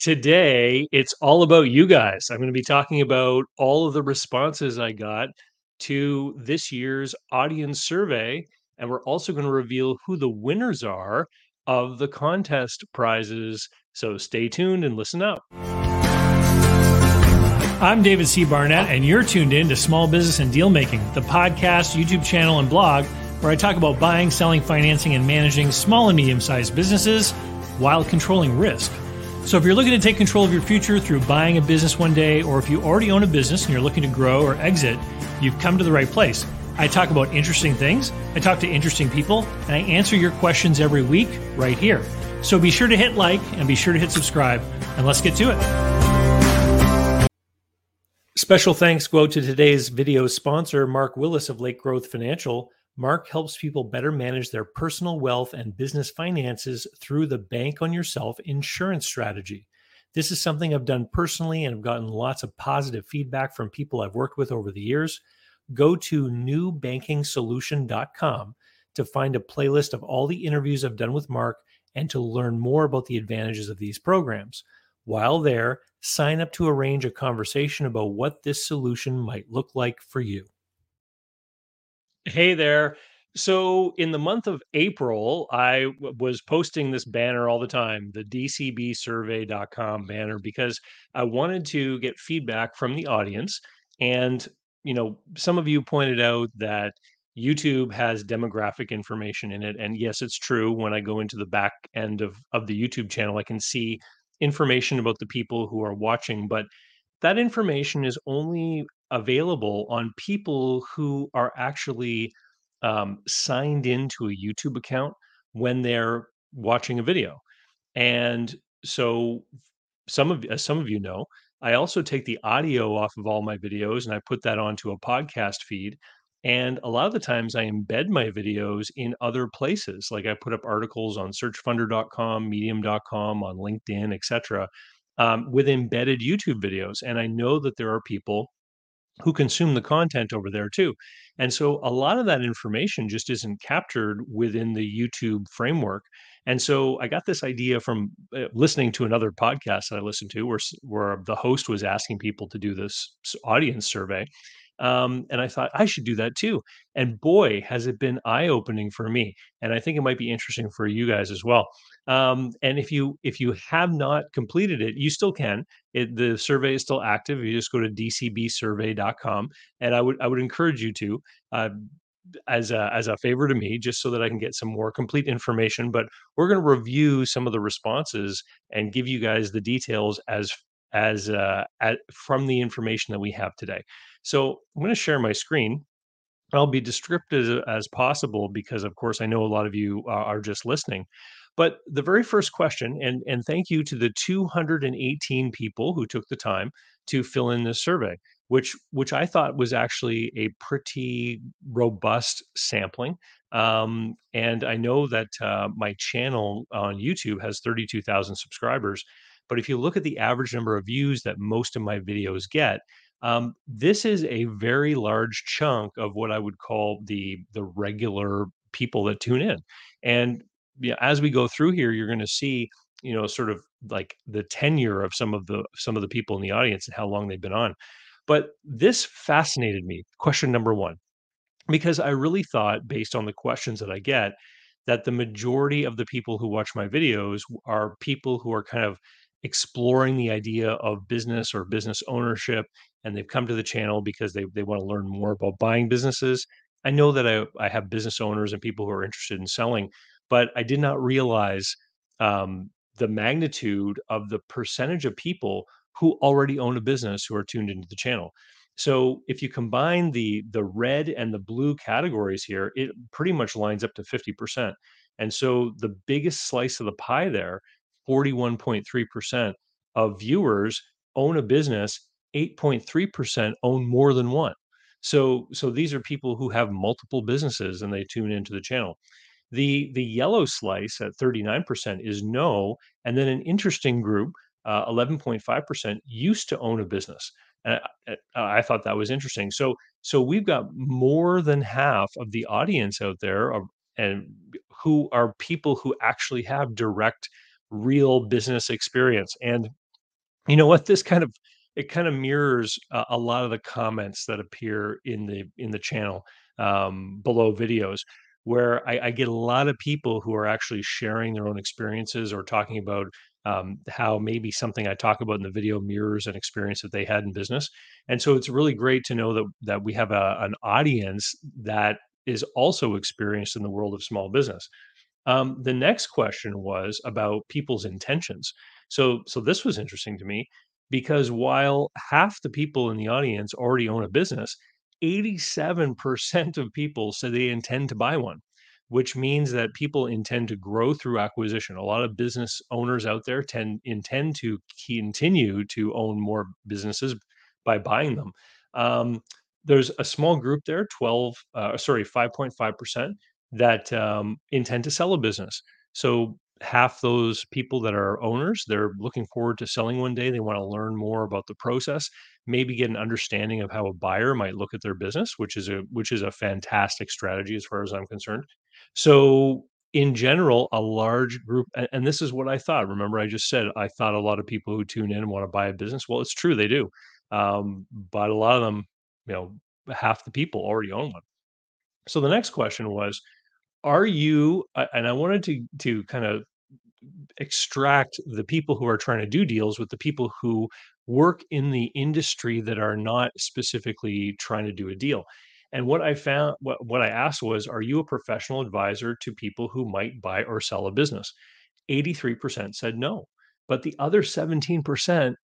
Today, it's all about you guys. I'm going to be talking about all of the responses I got to this year's audience survey. And we're also going to reveal who the winners are of the contest prizes. So stay tuned and listen up. I'm David C. Barnett, and you're tuned in to Small Business and Deal Making, the podcast, YouTube channel, and blog where I talk about buying, selling, financing, and managing small and medium sized businesses while controlling risk. So, if you're looking to take control of your future through buying a business one day, or if you already own a business and you're looking to grow or exit, you've come to the right place. I talk about interesting things, I talk to interesting people, and I answer your questions every week right here. So, be sure to hit like and be sure to hit subscribe, and let's get to it. Special thanks go to today's video sponsor, Mark Willis of Lake Growth Financial. Mark helps people better manage their personal wealth and business finances through the Bank on Yourself insurance strategy. This is something I've done personally and I've gotten lots of positive feedback from people I've worked with over the years. Go to newbankingsolution.com to find a playlist of all the interviews I've done with Mark and to learn more about the advantages of these programs. While there, sign up to arrange a conversation about what this solution might look like for you. Hey there. So, in the month of April, I w- was posting this banner all the time, the dcbsurvey.com banner, because I wanted to get feedback from the audience. And, you know, some of you pointed out that YouTube has demographic information in it. And yes, it's true. When I go into the back end of, of the YouTube channel, I can see information about the people who are watching. But that information is only available on people who are actually um, signed into a YouTube account when they're watching a video. And so some of as some of you know, I also take the audio off of all my videos and I put that onto a podcast feed. And a lot of the times I embed my videos in other places. Like I put up articles on searchfunder.com, medium.com, on LinkedIn, etc um, with embedded YouTube videos. And I know that there are people who consume the content over there too. And so a lot of that information just isn't captured within the YouTube framework. And so I got this idea from uh, listening to another podcast that I listened to where, where the host was asking people to do this audience survey. Um, and I thought I should do that too. And boy, has it been eye opening for me. And I think it might be interesting for you guys as well. Um, and if you if you have not completed it, you still can. It, the survey is still active. You just go to dcbsurvey.com, and I would I would encourage you to. Uh, as a as a favor to me just so that I can get some more complete information but we're going to review some of the responses and give you guys the details as as uh at, from the information that we have today. So I'm going to share my screen. I'll be descriptive as possible because of course I know a lot of you uh, are just listening. But the very first question, and, and thank you to the 218 people who took the time to fill in this survey, which which I thought was actually a pretty robust sampling. Um, and I know that uh, my channel on YouTube has 32,000 subscribers. But if you look at the average number of views that most of my videos get, um, this is a very large chunk of what I would call the the regular people that tune in. And yeah, as we go through here, you're going to see, you know, sort of like the tenure of some of the some of the people in the audience and how long they've been on. But this fascinated me. Question number one, because I really thought, based on the questions that I get, that the majority of the people who watch my videos are people who are kind of exploring the idea of business or business ownership and they've come to the channel because they, they want to learn more about buying businesses i know that I, I have business owners and people who are interested in selling but i did not realize um, the magnitude of the percentage of people who already own a business who are tuned into the channel so if you combine the the red and the blue categories here it pretty much lines up to 50% and so the biggest slice of the pie there 41.3% of viewers own a business, 8.3% own more than one. So so these are people who have multiple businesses and they tune into the channel. The the yellow slice at 39% is no, and then an interesting group, uh, 11.5% used to own a business. And I, I thought that was interesting. So so we've got more than half of the audience out there, of, and who are people who actually have direct real business experience. And You know what? This kind of it kind of mirrors a, a lot of the comments that appear in the in the channel um, below videos, where I, I get a lot of people who are actually sharing their own experiences or talking about um, how maybe something I talk about in the video mirrors an experience that they had in business. And so it's really great to know that that we have a, an audience that is also experienced in the world of small business. Um, the next question was about people's intentions. So, so this was interesting to me because while half the people in the audience already own a business, 87% of people said they intend to buy one, which means that people intend to grow through acquisition. A lot of business owners out there tend intend to continue to own more businesses by buying them. Um, there's a small group there, 12, uh, sorry, 5.5% that um, intend to sell a business. So half those people that are owners, they're looking forward to selling one day. They want to learn more about the process, maybe get an understanding of how a buyer might look at their business, which is a which is a fantastic strategy as far as I'm concerned. So in general, a large group, and, and this is what I thought. Remember, I just said I thought a lot of people who tune in want to buy a business. Well, it's true, they do, um, but a lot of them, you know, half the people already own one. So the next question was, are you and I wanted to to kind of extract the people who are trying to do deals with the people who work in the industry that are not specifically trying to do a deal. And what I found what what I asked was, are you a professional advisor to people who might buy or sell a business? 83% said no. But the other 17%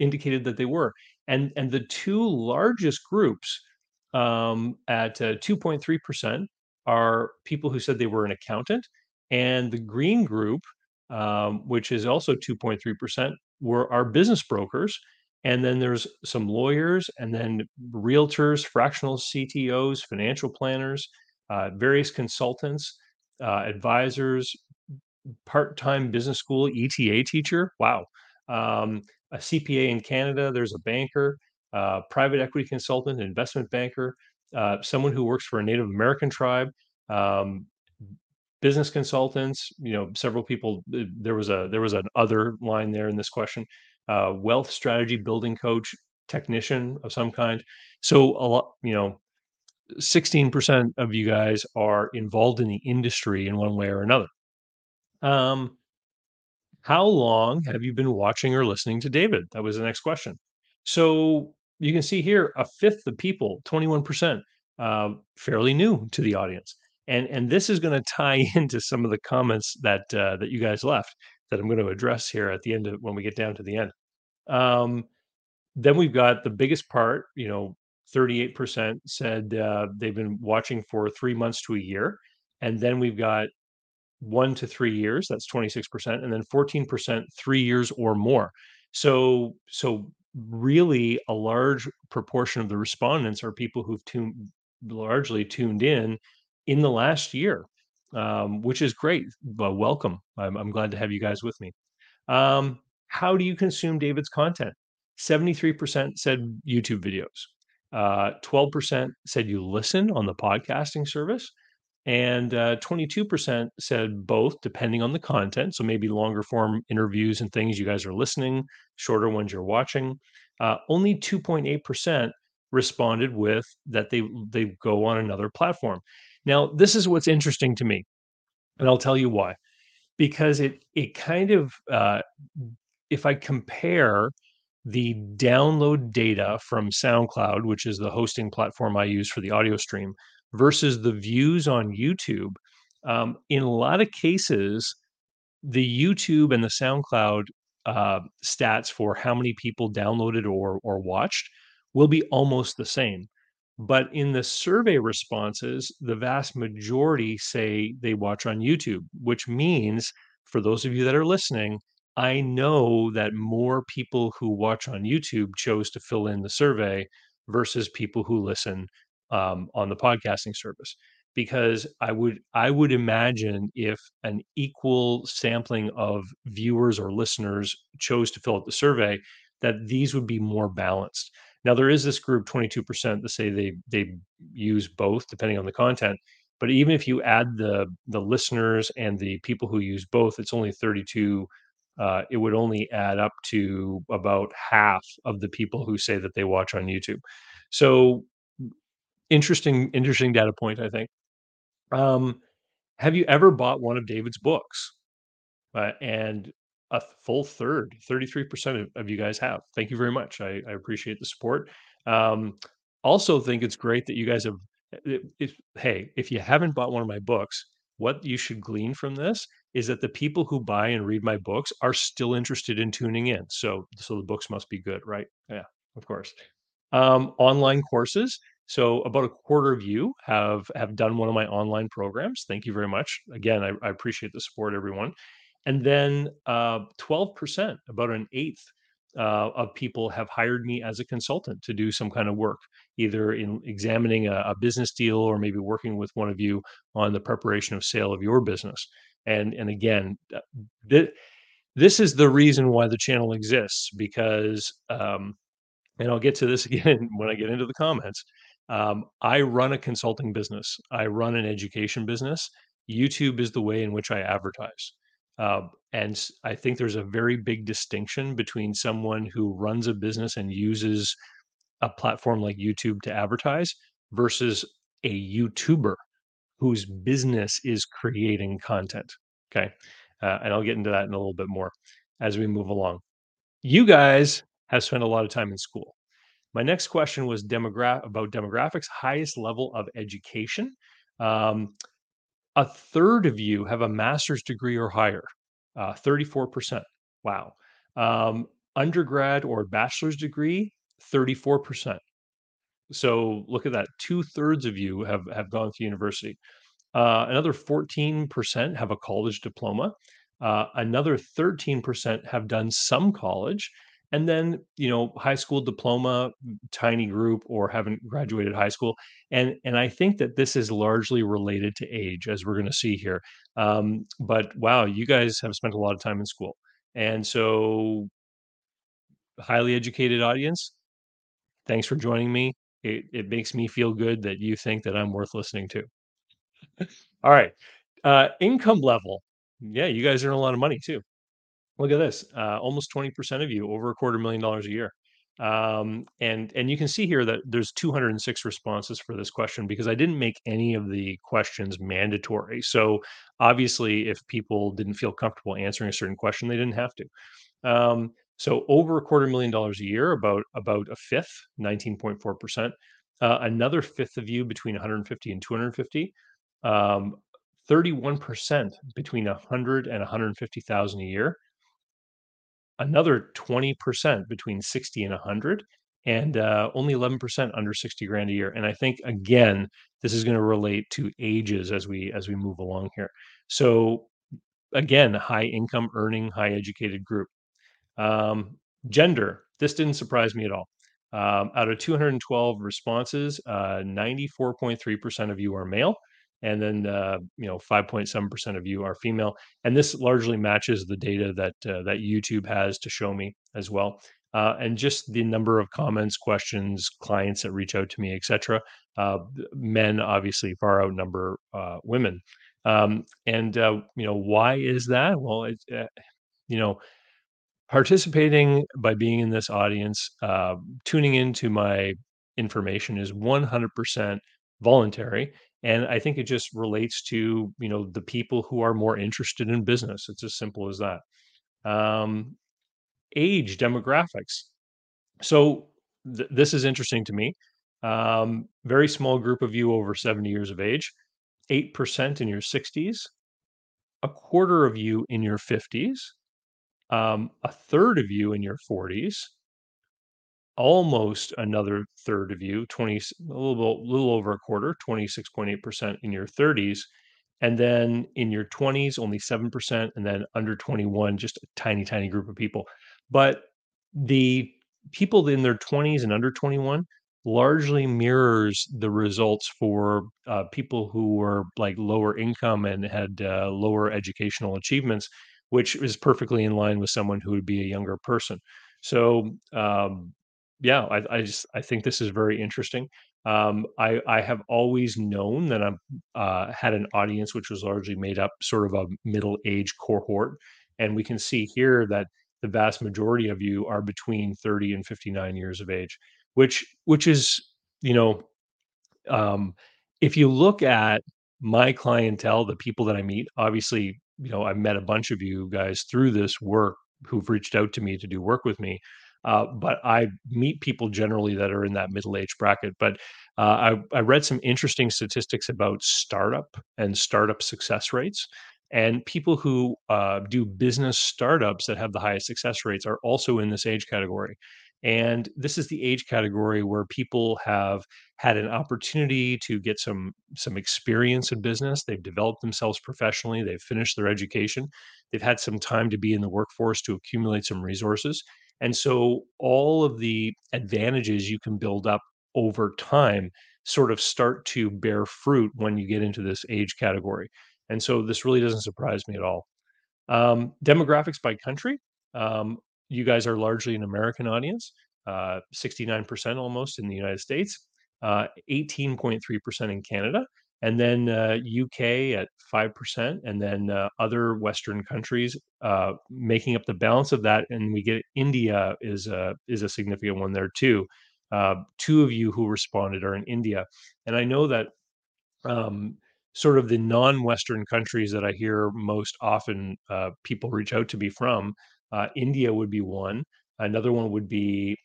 indicated that they were. And and the two largest groups um, at uh, 2.3% are people who said they were an accountant, and the green group, um, which is also 2.3%, were our business brokers. And then there's some lawyers, and then realtors, fractional CTOs, financial planners, uh, various consultants, uh, advisors, part-time business school ETA teacher. Wow. Um, a CPA in Canada. There's a banker, uh, private equity consultant, investment banker, uh, someone who works for a Native American tribe, um, business consultants. You know, several people. th- There was a there was an other line there in this question. Uh, wealth strategy building coach, technician of some kind. So a lot. You know, 16% of you guys are involved in the industry in one way or another. Um, how long have you been watching or listening to David? That was the next question. So you can see here a fifth of people, 21%, uh, fairly new to the audience. And and this is going to tie into some of the comments that uh, that you guys left that I'm going to address here at the end of when we get down to the end. Um, then we've got the biggest part, you know, 38% said uh, they've been watching for three months to a year. And then we've got 1 to 3 years, that's 26%, and then 14% 3 years or more. So so really a large proportion of the respondents are people who've tuned largely tuned in in the last year, um, which is great. Well, welcome. I'm I'm glad to have you guys with me. Um, how do you consume David's content? 73% said YouTube videos. Uh, 12% said you listen on the podcasting service and uh, 22% said both, depending on the content. So maybe longer form interviews and things you guys are listening, shorter ones you're watching. Uh, only 2.8% responded with that they they go on another platform. Now, this is what's interesting to me, and I'll tell you why. Because it it kind of uh, if I compare the download data from SoundCloud, which is the hosting platform I use for the audio stream, versus the views on YouTube, um, in a lot of cases, the YouTube and the SoundCloud uh, stats for how many people downloaded or or watched will be almost the same. But in the survey responses, the vast majority say they watch on YouTube, which means for those of you that are listening, I know that more people who watch on YouTube chose to fill in the survey versus people who listen um, on the podcasting service because I would I would imagine if an equal sampling of viewers or listeners chose to fill out the survey, that these would be more balanced. Now there is this group 22% that say they they use both depending on the content, but even if you add the the listeners and the people who use both, it's only 32 uh, it would only add up to about half of the people who say that they watch on YouTube. So interesting, interesting data point, I think. Um, have you ever bought one of David's books? Uh, and a full third, 33% of, of you guys have. Thank you very much. I, I appreciate the support. Um, also, think it's great that you guys have. If, if, hey, if you haven't bought one of my books, what you should glean from this is that the people who buy and read my books are still interested in tuning in. So, so the books must be good, right? Yeah, of course. Um, online courses. So about a quarter of you have have done one of my online programs. Thank you very much. Again, I, I appreciate the support, everyone. And then uh, 12%, about an eighth uh, of people have hired me as a consultant to do some kind of work, either in examining a, a business deal or maybe working with one of you on the preparation of sale of your business. And and again, uh, th- this is the reason why the channel exists because, um, and I'll get to this again when I get into the comments. Um, I run a consulting business. I run an education business. YouTube is the way in which I advertise. Uh, and I think there's a very big distinction between someone who runs a business and uses a platform like YouTube to advertise versus a YouTuber whose business is creating content. Okay. Uh, and I'll get into that in a little bit more as we move along. You guys have spent a lot of time in school. My next question was demogra- about demographics, highest level of education. Um, a third of you have a master's degree or higher, uh, 34%. Wow. Um, undergrad or bachelor's degree, 34%. So look at that. Two thirds of you have, have gone to university. Uh, another 14% have a college diploma. Uh, another 13% have done some college. And then, you know, high school diploma, tiny group, or haven't graduated high school. And and I think that this is largely related to age, as we're going to see here. Um, but wow, you guys have spent a lot of time in school, and so highly educated audience. Thanks for joining me. It, it makes me feel good that you think that I'm worth listening to. All right. Uh, income level. Yeah, you guys earn a lot of money too. Look at this. Uh, almost 20% of you over a quarter million dollars a year. Um, and and you can see here that there's 206 responses for this question because I didn't make any of the questions mandatory. So obviously, if people didn't feel comfortable answering a certain question, they didn't have to. Um, so over a quarter million dollars a year, about about a fifth, 19.4%. Uh, another fifth of you between 150 and 250 um, 31% between 100 and 150,000 a year, another 20% between 60 and 100, and uh, only 11% under 60 grand a year. And I think again, this is going to relate to ages as we as we move along here. So again, high income earning, high educated group. Um, gender. This didn't surprise me at all. Um, out of 212 responses, uh, 94.3% of you are male, and then uh, you know 5.7% of you are female and this largely matches the data that uh, that youtube has to show me as well uh, and just the number of comments questions clients that reach out to me etc uh, men obviously far outnumber uh, women um, and uh, you know why is that? Well it, you know participating by being in this audience tuning into my information is 100% voluntary and i think it just relates to you know the people who are more interested in business. It's as simple as that. Um, age demographics. So th- this is interesting to me. Um, very small group of you over 70 years of age 8% in your 60s a quarter of you in your 50s um, a third of you in your 40s almost another third of you, 20, a little, little over a quarter, 26.8% in your 30s. And then in your 20s, only 7%. And then under 21, just a tiny, tiny group of people. But the people in their 20s and under 21 largely mirrors the results for uh, people who were like lower income and had uh, lower educational achievements, which is perfectly in line with someone who would be a younger person. So, um, yeah, I, I just I think this is very interesting. Um, I I have always known that I'm uh, had an audience which was largely made up sort of a middle age cohort, And we can see here that the vast majority of you are between 30 and 59 years of age, which which is, you know, um, if you look at my clientele, the people that I meet, obviously, you know, I've met a bunch of you guys through this work who've reached out to me to do work with me. Uh, but I meet people generally that are in that middle age bracket. But uh, I, I read some interesting statistics about startup and startup success rates. And people who uh, do business startups that have the highest success rates are also in this age category. And this is the age category where people have had an opportunity to get some some experience in business. They've developed themselves professionally. They've finished their education. They've had some time to be in the workforce to accumulate some resources. And so all of the advantages you can build up over time sort of start to bear fruit when you get into this age category. And so this really doesn't surprise me at all. Um, demographics by country. Um, you guys are largely an American audience, uh, 69% almost in the United States, uh, 18.3% in Canada, and then uh, UK at 5%, and then uh, other Western countries uh, making up the balance of that. And we get India is a, is a significant one there too. Uh, two of you who responded are in India. And I know that um, sort of the non-Western countries that I hear most often uh, people reach out to me from, uh, India would be one. Another one would be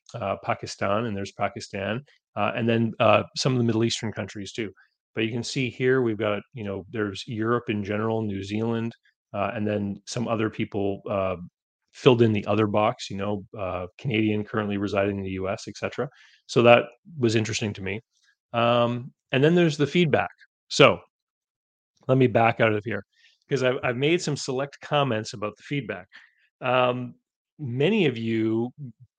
Pakistan, and there's Pakistan, and then some of the Middle Eastern countries too. But you can see here we've got, you know, there's Europe in general, New Zealand, uh, and then some other people filled in the other box, you know, Canadian currently residing in the US, etc. So that was interesting to me. Um, and then there's the feedback. So let me back out of here because I've, I've made some select comments about the feedback. Um, many of you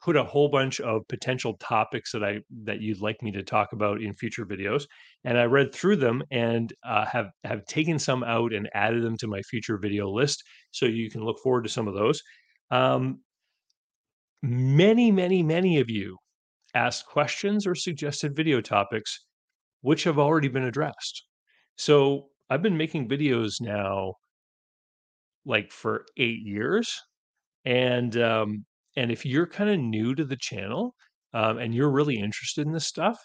put a whole bunch of potential topics that I that you'd like me to talk about in future videos, and I read through them and uh, have have taken some out and added them to my future video list, so you can look forward to some of those. Um, many, many, many of you asked questions or suggested video topics which have already been addressed. So I've been making videos now like for eight years. And um, and if you're kind of new to the channel um, and you're really interested in this stuff,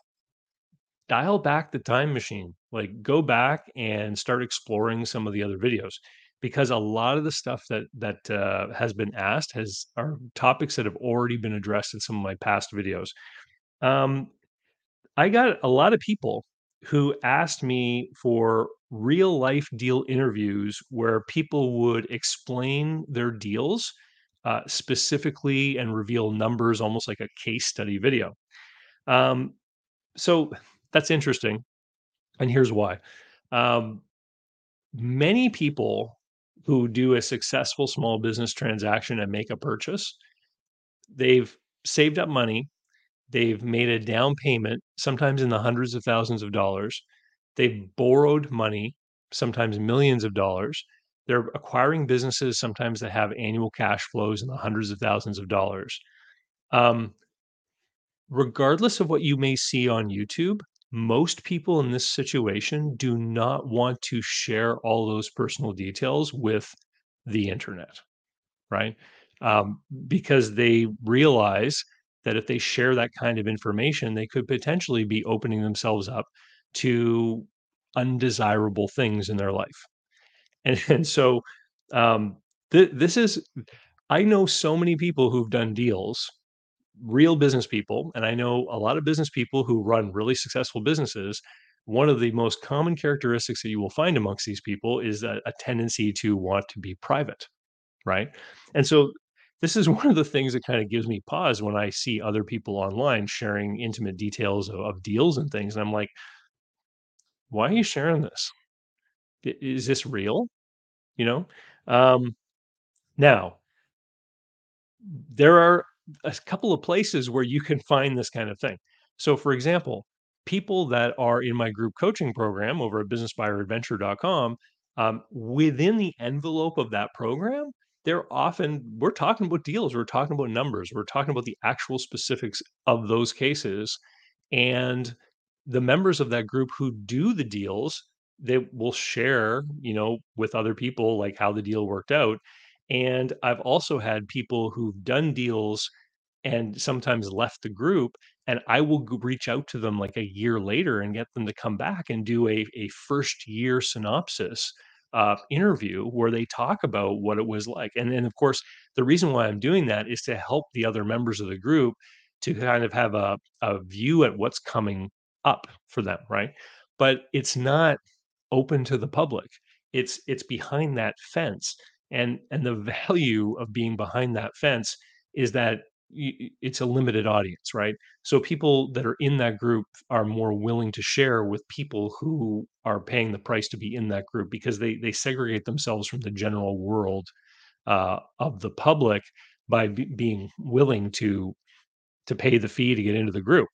dial back the time machine. Like go back and start exploring some of the other videos because a lot of the stuff that that uh, has been asked has are topics that have already been addressed in some of my past videos. Um, I got a lot of people who asked me for real life deal interviews where people would explain their deals uh, specifically and reveal numbers, almost like a case study video. Um, so that's interesting. And here's why. Um, many people who do a successful small business transaction and make a purchase, they've saved up money They've made a down payment, sometimes in the hundreds of thousands of dollars. They've borrowed money, sometimes millions of dollars. They're acquiring businesses sometimes that have annual cash flows in the hundreds of thousands of dollars. Um, regardless of what you may see on YouTube, most people in this situation do not want to share all those personal details with the internet, right? Um, because they realize that if they share that kind of information, they could potentially be opening themselves up to undesirable things in their life. And, and so um, th- this is, I know so many people who've done deals, real business people, and I know a lot of business people who run really successful businesses. One of the most common characteristics that you will find amongst these people is a, a tendency to want to be private, right? And so this is one of the things that kind of gives me pause when I see other people online sharing intimate details of, of deals and things. And I'm like, why are you sharing this? Is this real? You know? Um, now, there are a couple of places where you can find this kind of thing. So, for example, people that are in my group coaching program over at businessbuyeradvantage.com, um, within the envelope of that program, they're often we're talking about deals, we're talking about numbers, we're talking about the actual specifics of those cases. And the members of that group who do the deals, they will share, you know, with other people like how the deal worked out. And I've also had people who've done deals and sometimes left the group, and I will reach out to them, like, a year later and get them to come back and do a a first year synopsis, uh, interview where they talk about what it was like, and then, of course, the reason why I'm doing that is to help the other members of the group to kind of have a a view at what's coming up for them, right? But it's not open to the public. It's it's behind that fence, and and the value of being behind that fence is that it's a limited audience, right? So people that are in that group are more willing to share with people who are paying the price to be in that group because they they segregate themselves from the general world uh, of the public by be being willing to to pay the fee to get into the group.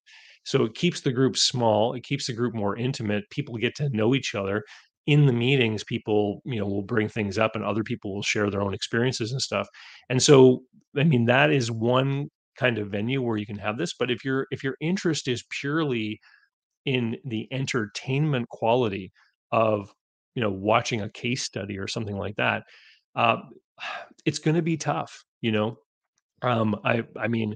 So it keeps the group small, it keeps the group more intimate. People get to know each other. In the meetings, people, you know, will bring things up and other people will share their own experiences and stuff. And so, I mean, that is one kind of venue where you can have this, but if your if your interest is purely in the entertainment quality of, you know, watching a case study or something like that, uh, it's going to be tough, you know. Um, I I mean,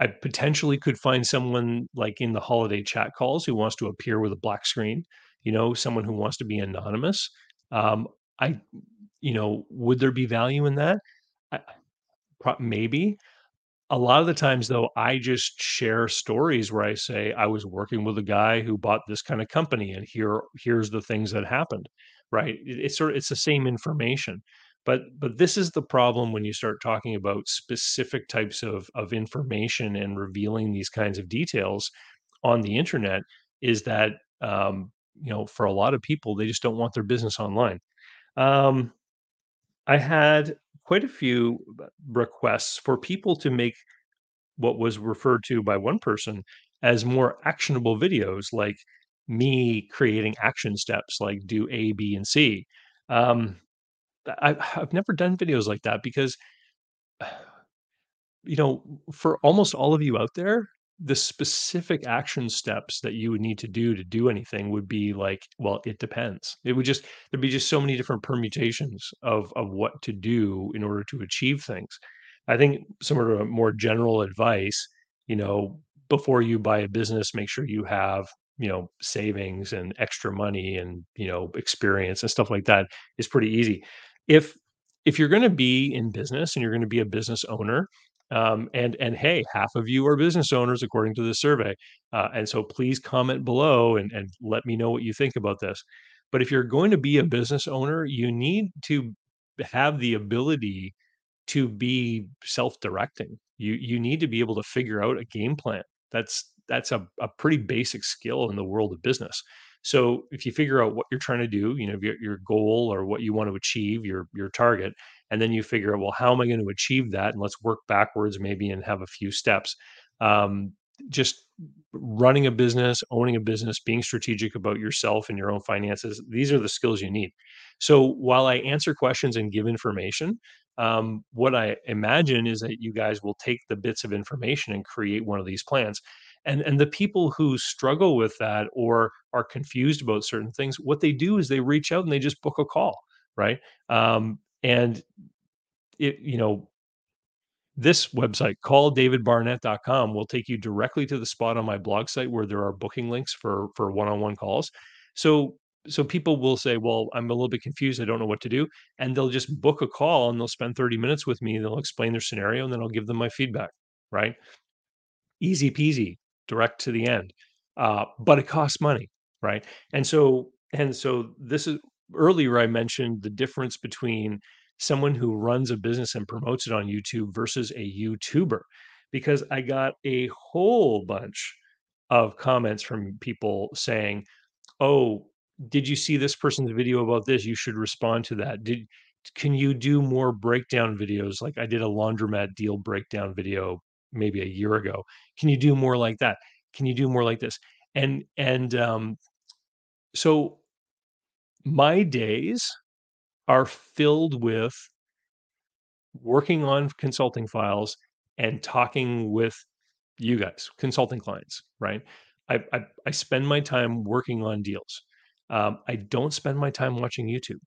I potentially could find someone like in the holiday chat calls who wants to appear with a black screen, you know, someone who wants to be anonymous. Um, I, you know, would there be value in that? I, maybe, a lot of the times, though, I just share stories where I say, "I was working with a guy who bought this kind of company, and here here's the things that happened." Right? It it's sort of it's the same information. But but this is the problem when you start talking about specific types of of information and revealing these kinds of details on the internet is that, um, you know, for a lot of people, they just don't want their business online. Um, I had quite a few requests for people to make what was referred to by one person as more actionable videos, like me creating action steps, like do A, B, and C. Um, I've never done videos like that because you know, for almost all of you out there, the specific action steps that you would need to do to do anything would be like, well, it depends. It would just there'd be just so many different permutations of of what to do in order to achieve things. I think some of more general advice, you know, before you buy a business, make sure you have, you know, savings and extra money and, you know, experience and stuff like that is pretty easy. If if you're going to be in business and you're going to be a business owner, um, and and hey, half of you are business owners according to this survey. Uh, and so please comment below and, and let me know what you think about this. But if you're going to be a business owner, you need to have the ability to be self-directing. You you need to be able to figure out a game plan. That's that's a, a pretty basic skill in the world of business. So if you figure out what you're trying to do, you know, your, your goal or what you want to achieve, your your target, and then you figure out, well, how am I going to achieve that? And let's work backwards maybe and have a few steps. Um, just running a business, owning a business, being strategic about yourself and your own finances, these are the skills you need. So while I answer questions and give information, um, what I imagine is that you guys will take the bits of information and create one of these plans. And and the people who struggle with that or are confused about certain things, what they do is they reach out and they just book a call, right? Um, and it, you know, this website, calldavidbarnett.com, will take you directly to the spot on my blog site where there are booking links for for one-on-one calls. So so people will say, "Well, I'm a little bit confused. I don't know what to do," and they'll just book a call and they'll spend 30 minutes with me. They'll explain their scenario, and then I'll give them my feedback. Right? Easy peasy, direct to the end. Uh, but it costs money, right? And so and so this is earlier I mentioned the difference between someone who runs a business and promotes it on YouTube versus a YouTuber because I got a whole bunch of comments from people saying, "Oh, did you see this person's video about this? You should respond to that. Did can you do more breakdown videos? Like I did a laundromat deal breakdown video maybe a year ago. Can you do more like that? Can you do more like this?" And and um, so my days are filled with working on consulting files and talking with you guys, consulting clients, right? I I, I spend my time working on deals. Um, I don't spend my time watching YouTube,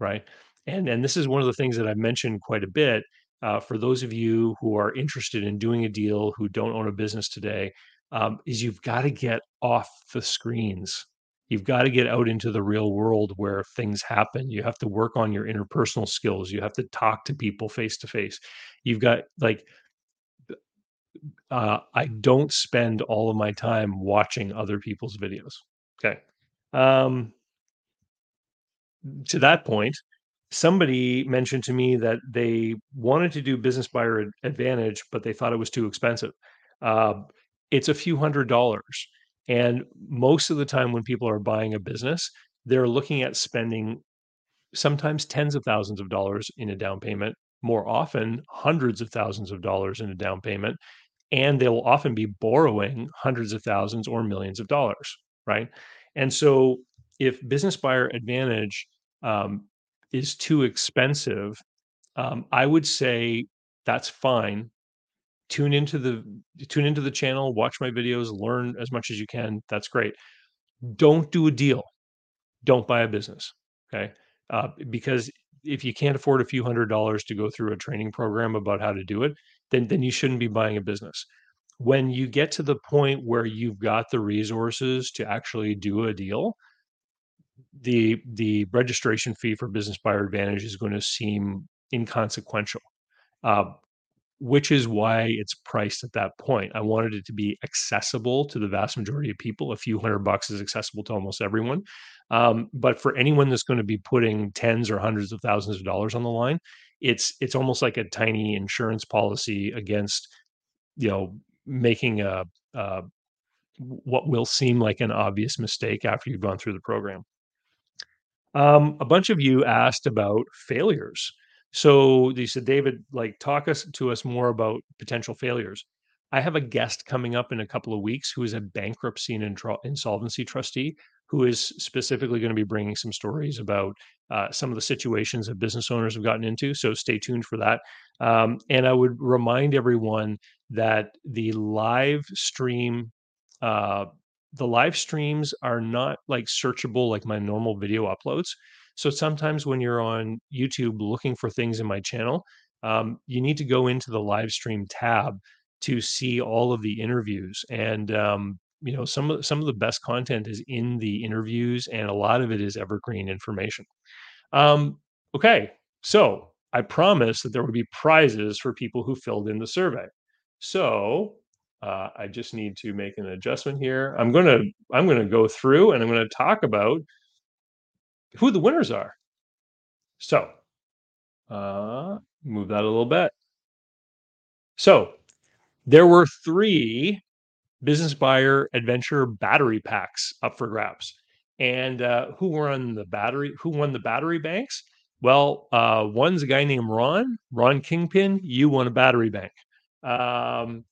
right? and and this is one of the things that I've mentioned quite a bit. Uh, for those of you who are interested in doing a deal who don't own a business today, um, is you've got to get off the screens. You've got to get out into the real world where things happen. You have to work on your interpersonal skills. You have to talk to people face to face. You've got like uh, I don't spend all of my time watching other people's videos. Okay. Um, to that point, somebody mentioned to me that they wanted to do business buyer advantage, but they thought it was too expensive. Uh, it's a few hundred dollars. And most of the time, when people are buying a business, they're looking at spending sometimes tens of thousands of dollars in a down payment, more often hundreds of thousands of dollars in a down payment and they'll often be borrowing hundreds of thousands or millions of dollars, right? And so, if business buyer advantage um, is too expensive, um, I would say that's fine. Tune into the tune into the channel, watch my videos, learn as much as you can. That's great. Don't do a deal. Don't buy a business. Okay, uh, because if you can't afford a few hundred dollars to go through a training program about how to do it, then then you shouldn't be buying a business. When you get to the point where you've got the resources to actually do a deal, the the registration fee for business buyer advantage is going to seem inconsequential. Uh, which is why it's priced at that point. I wanted it to be accessible to the vast majority of people. A few hundred bucks is accessible to almost everyone. Um, but for anyone that's going to be putting tens or hundreds of thousands of dollars on the line, it's it's almost like a tiny insurance policy against, you know, making a, a what will seem like an obvious mistake after you've gone through the program. Um, a bunch of you asked about failures. So they said, David, like talk us to us more about potential failures. I have a guest coming up in a couple of weeks who is a bankruptcy and insolvency trustee who is specifically going to be bringing some stories about uh, some of the situations that business owners have gotten into. So stay tuned for that. Um, and I would remind everyone that the live stream uh, the live streams are not like searchable like my normal video uploads. So sometimes when you're on YouTube looking for things in my channel, um, you need to go into the live stream tab to see all of the interviews. And um, you know, some of some of the best content is in the interviews, and a lot of it is evergreen information. Um, okay, so I promised that there would be prizes for people who filled in the survey. So uh, I just need to make an adjustment here. I'm gonna I'm gonna go through and I'm gonna talk about who the winners are. So uh, move that a little bit. So there were three business buyer advantage battery packs up for grabs. And uh, who won the battery? Who won the battery banks? Well, uh, one's a guy named Ron, Ron Kingpin. You won a battery bank. Um,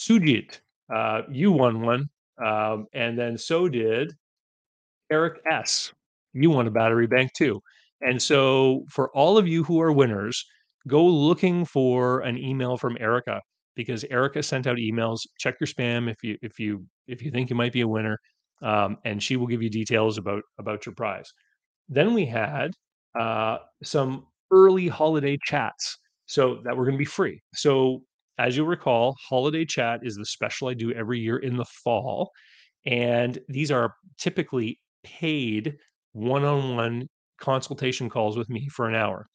Sujit, uh, you won one, um, and then so did Eric S. You won a battery bank too. And so, for all of you who are winners, go looking for an email from Erica because Erica sent out emails. Check your spam if you if you if you think you might be a winner, um, and she will give you details about about your prize. Then we had uh, some early holiday chats, so that were going to be free. So as you'll recall, holiday chat is the special I do every year in the fall. And these are typically paid one on one consultation calls with me for an hour.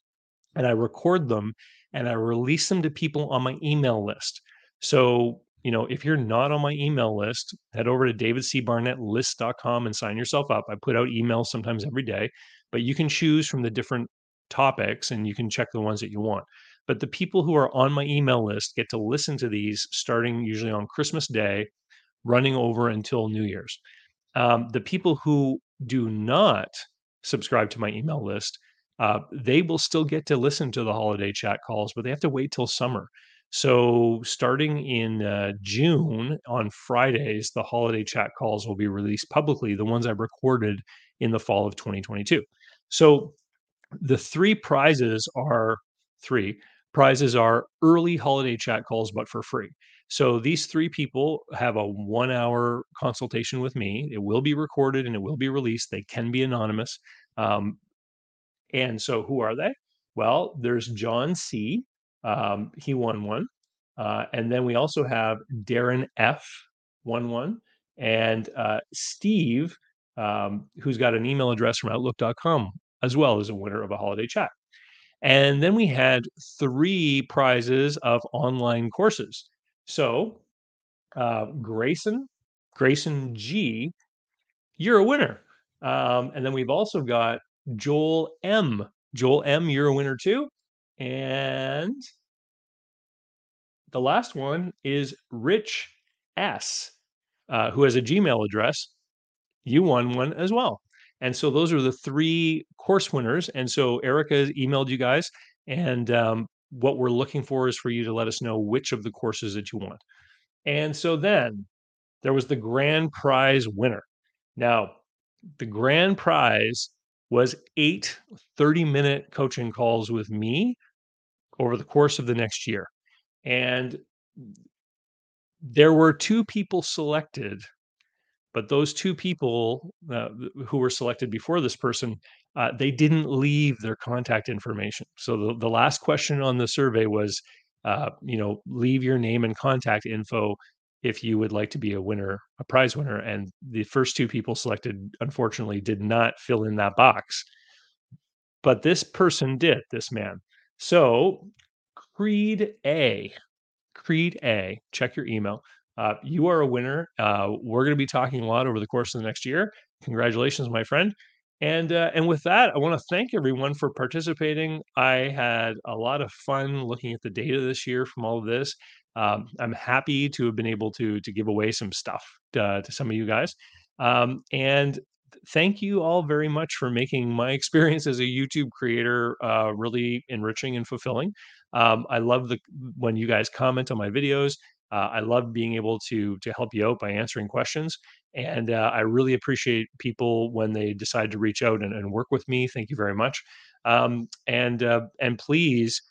And I record them and I release them to people on my email list. So, you know, if you're not on my email list, head over to davidcbarnettlist.com and sign yourself up. I put out emails sometimes every day, but you can choose from the different topics and you can check the ones that you want. But the people who are on my email list get to listen to these starting usually on Christmas Day, running over until New Year's. Um, the people who do not subscribe to my email list, uh, they will still get to listen to the holiday chat calls, but they have to wait till summer. So, starting in uh, June on Fridays, the holiday chat calls will be released publicly, the ones I recorded in the fall of 2022. So, the three prizes are three prizes are early holiday chat calls, but for free. So these three people have a one hour consultation with me. It will be recorded and it will be released. They can be anonymous. Um, And so, who are they? Well, there's John C. Um, he won one. Uh, and then we also have Darren F. won one. And uh, Steve, um, who's got an email address from Outlook.com, as well as a winner of a holiday chat. And then we had three prizes of online courses. So, uh, Grayson, Grayson G, you're a winner. Um, and then we've also got Joel M. Joel M, you're a winner too. And the last one is Rich S, uh, who has a Gmail address. You won one as well. And so those are the three course winners. And so Erica emailed you guys, and um, what we're looking for is for you to let us know which of the courses that you want. And so then there was the grand prize winner. Now, the grand prize was eight 30 minute coaching calls with me over the course of the next year. And there were two people selected but those two people uh, who were selected before this person, uh, they didn't leave their contact information. So the, the last question on the survey was, uh, you know, leave your name and contact info if you would like to be a winner, a prize winner. And the first two people selected, unfortunately, did not fill in that box. But this person did, this man. So Creed A, Creed A, check your email. Uh, you are a winner. Uh, we're going to be talking a lot over the course of the next year. Congratulations, my friend. And uh, and with that, I want to thank everyone for participating. I had a lot of fun looking at the data this year from all of this. Um, I'm happy to have been able to to give away some stuff to, uh, to some of you guys. Um, and thank you all very much for making my experience as a YouTube creator uh, really enriching and fulfilling. Um, I love the when you guys comment on my videos. Uh, I love being able to to help you out by answering questions, and uh, I really appreciate people when they decide to reach out and, and work with me. Thank you very much, um, and uh, and please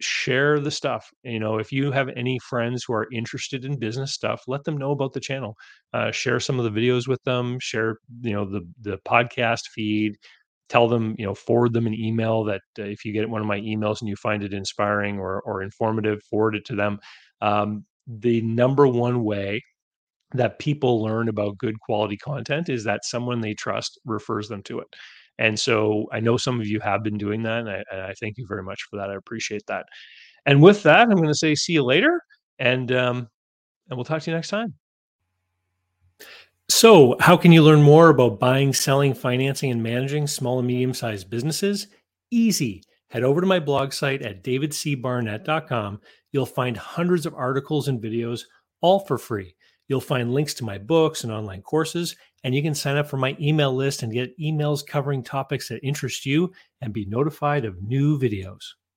share the stuff. You know, if you have any friends who are interested in business stuff, let them know about the channel. Uh, share some of the videos with them. Share you know the the podcast feed tell them you know forward them an email that uh, if you get one of my emails and you find it inspiring or, or informative forward it to them um, the number one way that people learn about good quality content is that someone they trust refers them to it. And so I know some of you have been doing that, and I, and I thank you very much for that. I appreciate that. And with that, I'm going to say see you later, and um, and we'll talk to you next time. So, how can you learn more about buying, selling, financing, and managing small and medium sized businesses? Easy. Head over to my blog site at davidcbarnett.com You'll find hundreds of articles and videos, all for free. You'll find links to my books and online courses, and you can sign up for my email list and get emails covering topics that interest you and be notified of new videos.